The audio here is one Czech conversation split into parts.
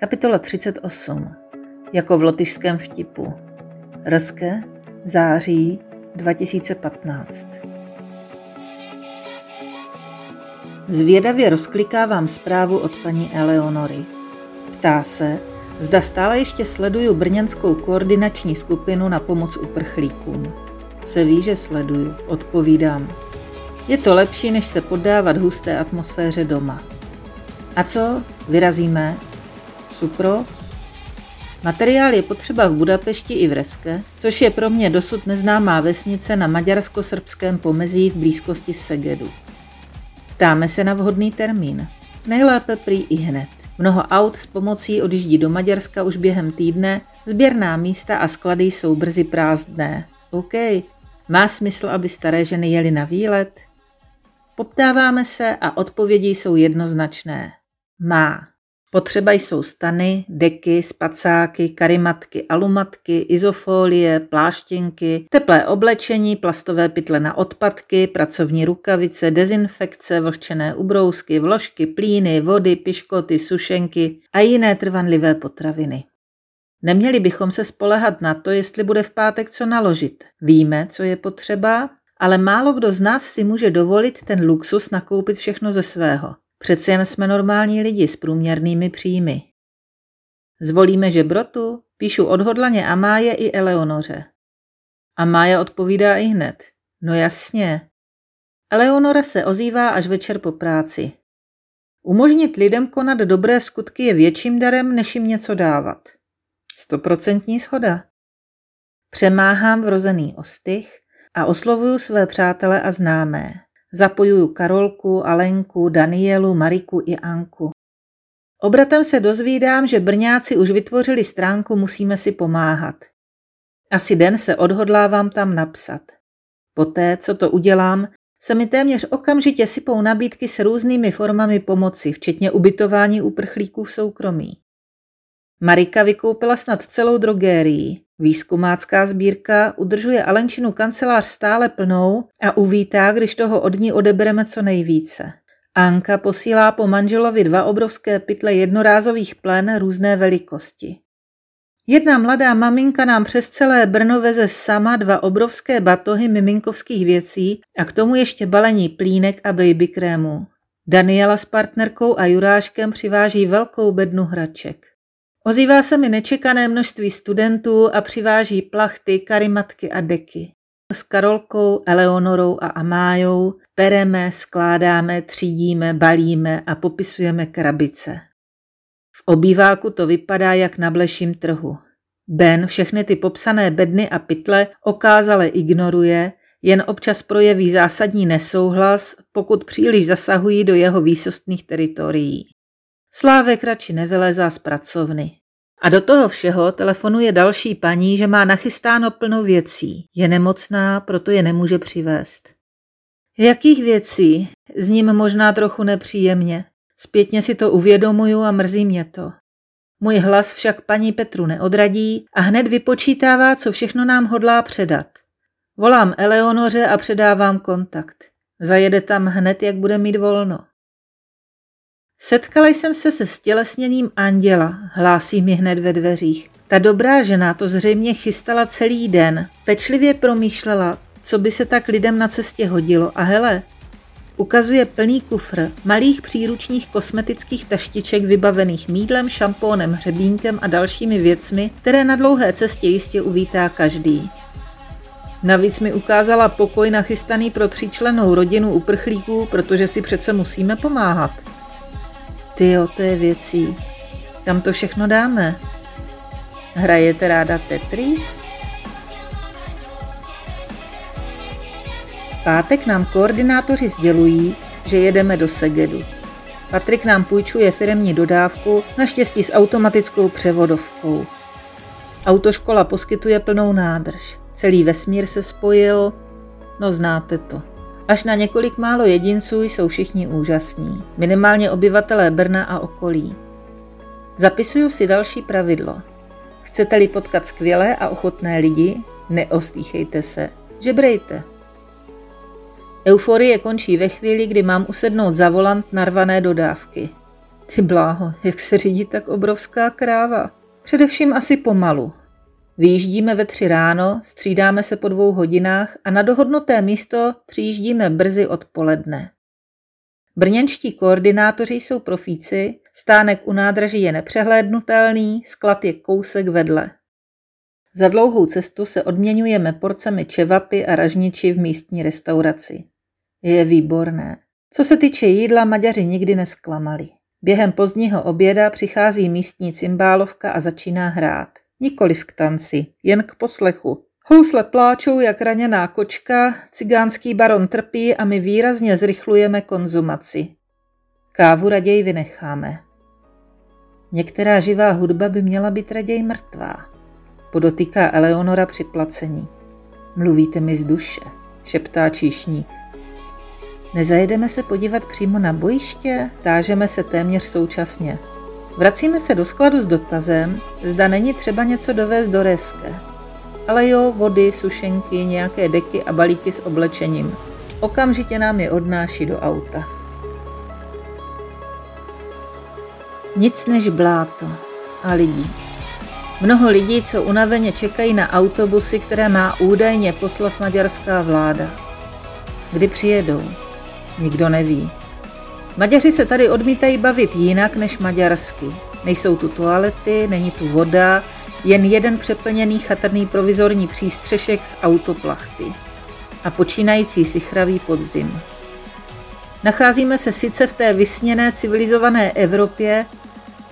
Kapitola 38. Jako v lotyšském vtipu. Rské, září 2015. Zvědavě rozklikávám zprávu od paní Eleonory. Ptá se, zda stále ještě sleduju brněnskou koordinační skupinu na pomoc uprchlíkům. Se ví, že sleduju, odpovídám. Je to lepší, než se poddávat husté atmosféře doma. A co? Vyrazíme? Supro. Materiál je potřeba v Budapešti i v Reske, což je pro mě dosud neznámá vesnice na maďarsko-srbském pomezí v blízkosti Segedu. Ptáme se na vhodný termín. Nejlépe prý i hned. Mnoho aut s pomocí odjíždí do Maďarska už během týdne, sběrná místa a sklady jsou brzy prázdné. OK, má smysl, aby staré ženy jeli na výlet? Poptáváme se a odpovědi jsou jednoznačné. Má. Potřeba jsou stany, deky, spacáky, karimatky, alumatky, izofolie, pláštěnky, teplé oblečení, plastové pytle na odpadky, pracovní rukavice, dezinfekce, vlhčené ubrousky, vložky, plíny, vody, piškoty, sušenky a jiné trvanlivé potraviny. Neměli bychom se spolehat na to, jestli bude v pátek co naložit. Víme, co je potřeba, ale málo kdo z nás si může dovolit ten luxus nakoupit všechno ze svého. Přeci jen jsme normální lidi s průměrnými příjmy. Zvolíme žebrotu? Píšu odhodlaně Amáje i Eleonoře. Amája odpovídá i hned. No jasně. Eleonora se ozývá až večer po práci. Umožnit lidem konat dobré skutky je větším darem, než jim něco dávat. Stoprocentní schoda. Přemáhám vrozený ostych a oslovuju své přátele a známé. Zapojuju Karolku, Alenku, Danielu, Mariku i Anku. Obratem se dozvídám, že Brňáci už vytvořili stránku Musíme si pomáhat. Asi den se odhodlávám tam napsat. Poté, co to udělám, se mi téměř okamžitě sypou nabídky s různými formami pomoci, včetně ubytování uprchlíků v soukromí. Marika vykoupila snad celou drogérii. Výzkumácká sbírka udržuje Alenčinu kancelář stále plnou a uvítá, když toho od ní odebereme co nejvíce. Anka posílá po manželovi dva obrovské pytle jednorázových plen různé velikosti. Jedna mladá maminka nám přes celé Brno veze sama dva obrovské batohy miminkovských věcí a k tomu ještě balení plínek a baby krému. Daniela s partnerkou a Juráškem přiváží velkou bednu hraček. Ozývá se mi nečekané množství studentů a přiváží plachty, karimatky a deky. S Karolkou, Eleonorou a Amájou pereme, skládáme, třídíme, balíme a popisujeme krabice. V obýváku to vypadá jak na bleším trhu. Ben všechny ty popsané bedny a pytle okázale ignoruje, jen občas projeví zásadní nesouhlas, pokud příliš zasahují do jeho výsostných teritorií. Slávek radši nevylezá z pracovny. A do toho všeho telefonuje další paní, že má nachystáno plno věcí. Je nemocná, proto je nemůže přivést. Jakých věcí? S ním možná trochu nepříjemně. Zpětně si to uvědomuju a mrzí mě to. Můj hlas však paní Petru neodradí a hned vypočítává, co všechno nám hodlá předat. Volám Eleonoře a předávám kontakt. Zajede tam hned, jak bude mít volno. Setkala jsem se se stělesněním anděla, hlásí mi hned ve dveřích. Ta dobrá žena to zřejmě chystala celý den, pečlivě promýšlela, co by se tak lidem na cestě hodilo a hele, ukazuje plný kufr malých příručních kosmetických taštiček vybavených mídlem, šampónem, hřebínkem a dalšími věcmi, které na dlouhé cestě jistě uvítá každý. Navíc mi ukázala pokoj nachystaný pro tříčlenou rodinu uprchlíků, protože si přece musíme pomáhat. Ty to je věcí. Kam to všechno dáme? Hrajete ráda Tetris? Pátek nám koordinátoři sdělují, že jedeme do Segedu. Patrik nám půjčuje firemní dodávku, naštěstí s automatickou převodovkou. Autoškola poskytuje plnou nádrž. Celý vesmír se spojil, no znáte to. Až na několik málo jedinců jsou všichni úžasní, minimálně obyvatelé Brna a okolí. Zapisuju si další pravidlo. Chcete-li potkat skvělé a ochotné lidi, neostýchejte se, žebrejte. Euforie končí ve chvíli, kdy mám usednout za volant narvané dodávky. Ty bláho, jak se řídí tak obrovská kráva. Především asi pomalu. Vyjíždíme ve tři ráno, střídáme se po dvou hodinách a na dohodnuté místo přijíždíme brzy odpoledne. Brněnští koordinátoři jsou profíci, stánek u nádraží je nepřehlédnutelný, sklad je kousek vedle. Za dlouhou cestu se odměňujeme porcemi čevapy a ražniči v místní restauraci. Je výborné. Co se týče jídla, Maďaři nikdy nesklamali. Během pozdního oběda přichází místní cymbálovka a začíná hrát. Nikoliv k tanci, jen k poslechu. Housle pláčou jak raněná kočka, cigánský baron trpí a my výrazně zrychlujeme konzumaci. Kávu raději vynecháme. Některá živá hudba by měla být raději mrtvá, podotýká Eleonora při placení. Mluvíte mi z duše, šeptá číšník. Nezajedeme se podívat přímo na bojiště? Tážeme se téměř současně. Vracíme se do skladu s dotazem, zda není třeba něco dovést do Reske. Ale jo, vody, sušenky, nějaké deky a balíky s oblečením. Okamžitě nám je odnáší do auta. Nic než bláto a lidí. Mnoho lidí, co unaveně čekají na autobusy, které má údajně poslat maďarská vláda. Kdy přijedou? Nikdo neví. Maďaři se tady odmítají bavit jinak než maďarsky. Nejsou tu toalety, není tu voda, jen jeden přeplněný chatrný provizorní přístřešek z autoplachty a počínající si chravý podzim. Nacházíme se sice v té vysněné civilizované Evropě,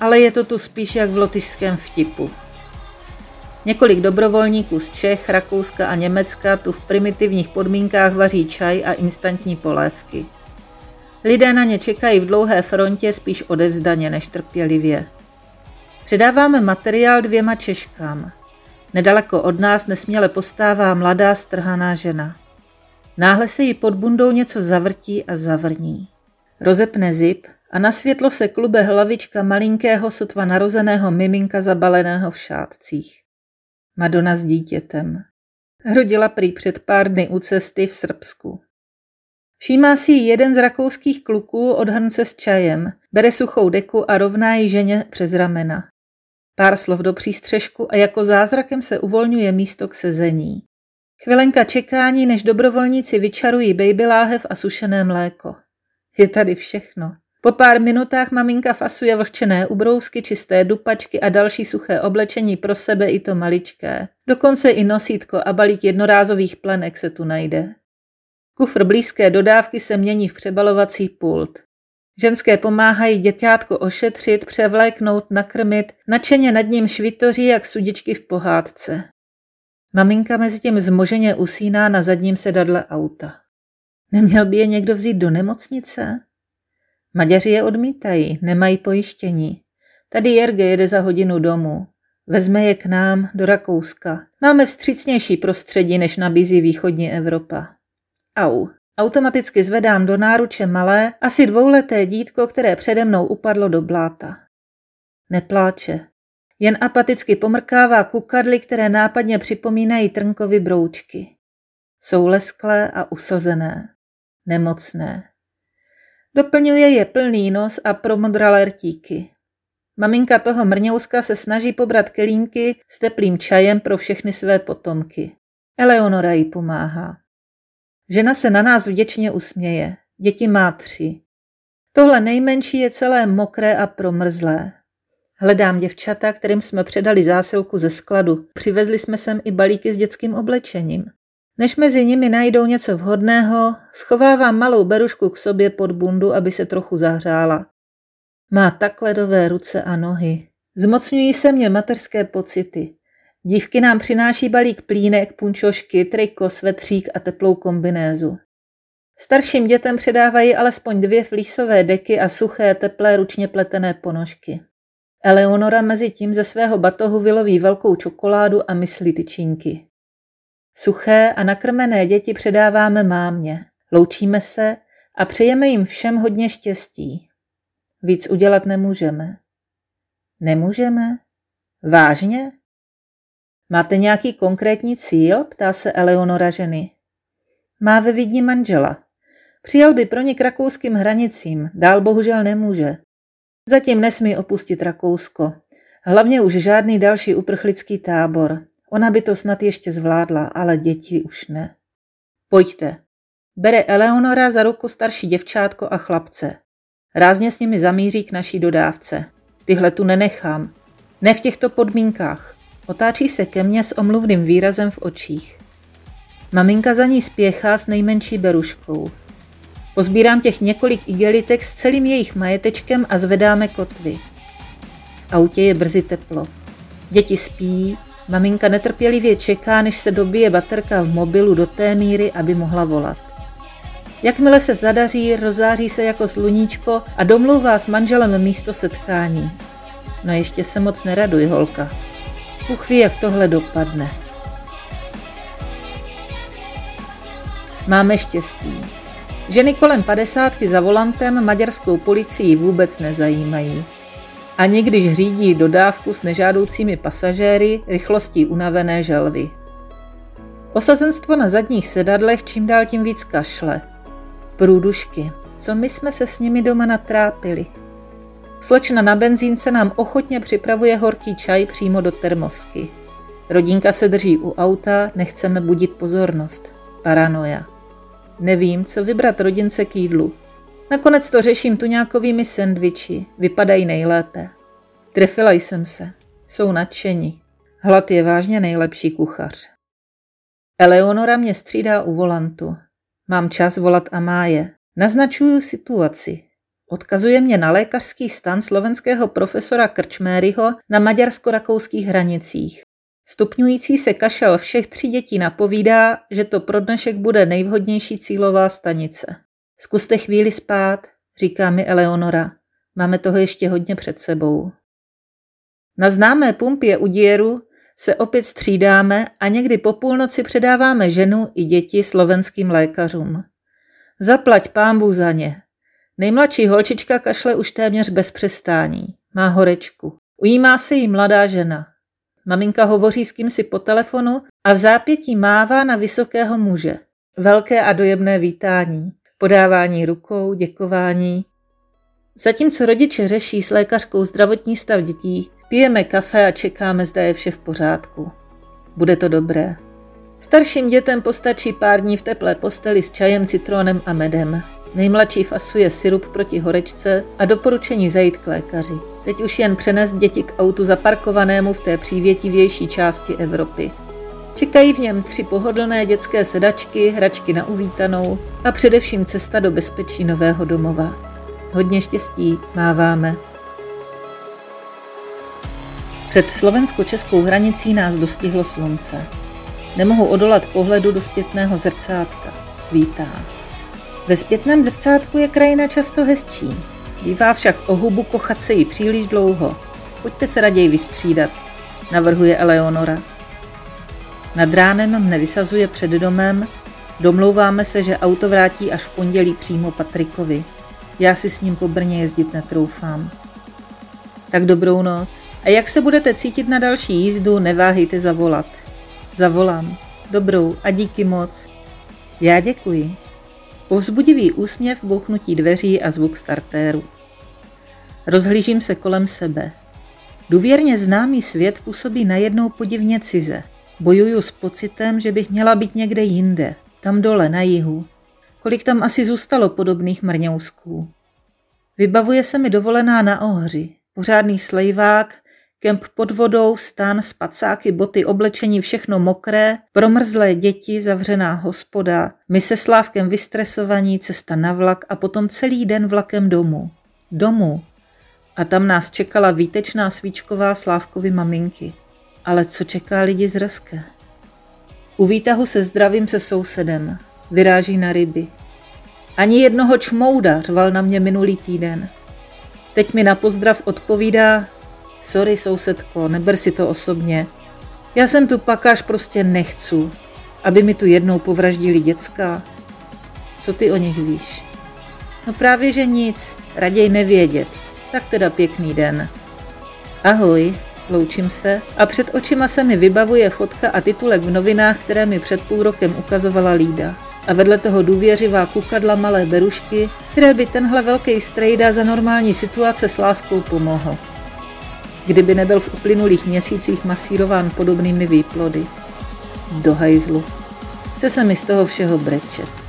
ale je to tu spíš jak v lotyšském vtipu. Několik dobrovolníků z Čech, Rakouska a Německa tu v primitivních podmínkách vaří čaj a instantní polévky. Lidé na ně čekají v dlouhé frontě spíš odevzdaně než trpělivě. Předáváme materiál dvěma Češkám. Nedaleko od nás nesměle postává mladá strhaná žena. Náhle se jí pod bundou něco zavrtí a zavrní. Rozepne zip a na světlo se klube hlavička malinkého sotva narozeného miminka zabaleného v šátcích. Madonna s dítětem. Rodila prý před pár dny u cesty v Srbsku. Všímá si jeden z rakouských kluků od hrnce s čajem, bere suchou deku a rovná ji ženě přes ramena. Pár slov do přístřežku a jako zázrakem se uvolňuje místo k sezení. Chvilenka čekání, než dobrovolníci vyčarují baby láhev a sušené mléko. Je tady všechno. Po pár minutách maminka fasuje vlhčené ubrousky, čisté dupačky a další suché oblečení pro sebe i to maličké. Dokonce i nosítko a balík jednorázových plenek se tu najde. Kufr blízké dodávky se mění v přebalovací pult. Ženské pomáhají děťátko ošetřit, převléknout, nakrmit, nadšeně nad ním švitoří jak sudičky v pohádce. Maminka mezi tím zmoženě usíná na zadním sedadle auta. Neměl by je někdo vzít do nemocnice? Maďaři je odmítají, nemají pojištění. Tady Jerge jede za hodinu domů. Vezme je k nám do Rakouska. Máme vstřícnější prostředí, než nabízí východní Evropa. Au. Automaticky zvedám do náruče malé, asi dvouleté dítko, které přede mnou upadlo do bláta. Nepláče. Jen apaticky pomrkává kukadly, které nápadně připomínají trnkovy broučky. Jsou lesklé a usazené. Nemocné. Doplňuje je plný nos a promodralé rtíky. Maminka toho mrňouska se snaží pobrat kelínky s teplým čajem pro všechny své potomky. Eleonora jí pomáhá. Žena se na nás vděčně usměje. Děti má tři. Tohle nejmenší je celé mokré a promrzlé. Hledám děvčata, kterým jsme předali zásilku ze skladu. Přivezli jsme sem i balíky s dětským oblečením. Než mezi nimi najdou něco vhodného, schovávám malou berušku k sobě pod bundu, aby se trochu zahřála. Má tak ledové ruce a nohy. Zmocňují se mě materské pocity. Dívky nám přináší balík plínek, punčošky, triko, svetřík a teplou kombinézu. Starším dětem předávají alespoň dvě flísové deky a suché, teplé, ručně pletené ponožky. Eleonora mezi tím ze svého batohu vyloví velkou čokoládu a myslí tyčinky. Suché a nakrmené děti předáváme mámě. Loučíme se a přejeme jim všem hodně štěstí. Víc udělat nemůžeme. Nemůžeme? Vážně? Máte nějaký konkrétní cíl? ptá se Eleonora ženy. Má ve Vídni manžela. Přijel by pro ně k rakouským hranicím, dál bohužel nemůže. Zatím nesmí opustit Rakousko. Hlavně už žádný další uprchlický tábor. Ona by to snad ještě zvládla, ale děti už ne. Pojďte. Bere Eleonora za ruku starší děvčátko a chlapce. Rázně s nimi zamíří k naší dodávce. Tyhle tu nenechám. Ne v těchto podmínkách. Otáčí se ke mně s omluvným výrazem v očích. Maminka za ní spěchá s nejmenší beruškou. Pozbírám těch několik igelitek s celým jejich majetečkem a zvedáme kotvy. V autě je brzy teplo. Děti spí, maminka netrpělivě čeká, než se dobije baterka v mobilu do té míry, aby mohla volat. Jakmile se zadaří, rozáří se jako sluníčko a domlouvá s manželem místo setkání. No ještě se moc neraduj, holka. Bůh ví, jak tohle dopadne. Máme štěstí. Ženy kolem padesátky za volantem maďarskou policii vůbec nezajímají. Ani když řídí dodávku s nežádoucími pasažéry rychlostí unavené želvy. Osazenstvo na zadních sedadlech čím dál tím víc kašle. Průdušky, co my jsme se s nimi doma natrápili. Slečna na benzínce nám ochotně připravuje horký čaj přímo do termosky. Rodinka se drží u auta, nechceme budit pozornost. Paranoja. Nevím, co vybrat rodince k jídlu. Nakonec to řeším tuňákovými sendviči, vypadají nejlépe. Trefila jsem se. Jsou nadšení. Hlad je vážně nejlepší kuchař. Eleonora mě střídá u volantu. Mám čas volat Amáje. Naznačuju situaci. Odkazuje mě na lékařský stan slovenského profesora Krčméryho na maďarsko-rakouských hranicích. Stupňující se kašel všech tří dětí napovídá, že to pro dnešek bude nejvhodnější cílová stanice. Zkuste chvíli spát, říká mi Eleonora. Máme toho ještě hodně před sebou. Na známé pumpě u díru se opět střídáme a někdy po půlnoci předáváme ženu i děti slovenským lékařům. Zaplať pámbu za ně. Nejmladší holčička kašle už téměř bez přestání. Má horečku. Ujímá se jí mladá žena. Maminka hovoří s kýmsi po telefonu a v zápětí mává na vysokého muže. Velké a dojemné vítání, podávání rukou, děkování. Zatímco rodiče řeší s lékařkou zdravotní stav dětí, pijeme kafe a čekáme, zda je vše v pořádku. Bude to dobré. Starším dětem postačí pár dní v teplé posteli s čajem, citronem a medem. Nejmladší fasuje syrup proti horečce a doporučení zajít k lékaři. Teď už jen přenést děti k autu zaparkovanému v té přívětivější části Evropy. Čekají v něm tři pohodlné dětské sedačky, hračky na uvítanou a především cesta do bezpečí nového domova. Hodně štěstí, máváme. Před slovensko-českou hranicí nás dostihlo slunce. Nemohu odolat pohledu do zpětného zrcátka. Svítá. Ve zpětném zrcátku je krajina často hezčí. Bývá však o hubu kochat se jí příliš dlouho. Pojďte se raději vystřídat, navrhuje Eleonora. Nad ránem mne vysazuje před domem, domlouváme se, že auto vrátí až v pondělí přímo Patrikovi. Já si s ním po Brně jezdit netroufám. Tak dobrou noc. A jak se budete cítit na další jízdu, neváhejte zavolat. Zavolám. Dobrou a díky moc. Já děkuji. Povzbudivý úsměv, bouchnutí dveří a zvuk startéru. Rozhlížím se kolem sebe. Důvěrně známý svět působí najednou podivně cize. Bojuju s pocitem, že bych měla být někde jinde, tam dole na jihu. Kolik tam asi zůstalo podobných mrňousků. Vybavuje se mi dovolená na ohři, pořádný slejvák, Kemp pod vodou, stan, spacáky, boty, oblečení, všechno mokré, promrzlé děti, zavřená hospoda, my se Slávkem vystresovaní, cesta na vlak a potom celý den vlakem domů. Domů. A tam nás čekala výtečná svíčková Slávkovy maminky. Ale co čeká lidi z Rské? U výtahu se zdravím se sousedem. Vyráží na ryby. Ani jednoho čmouda řval na mě minulý týden. Teď mi na pozdrav odpovídá, Sorry, sousedko, neber si to osobně. Já jsem tu pakáž prostě nechcu, aby mi tu jednou povraždili děcka. Co ty o nich víš? No právě, že nic, raději nevědět. Tak teda pěkný den. Ahoj, loučím se a před očima se mi vybavuje fotka a titulek v novinách, které mi před půl rokem ukazovala Lída. a vedle toho důvěřivá kukadla malé berušky, které by tenhle velký strejda za normální situace s láskou pomohl. Kdyby nebyl v uplynulých měsících masírován podobnými výplody. Do hajzlu. Chce se mi z toho všeho brečet.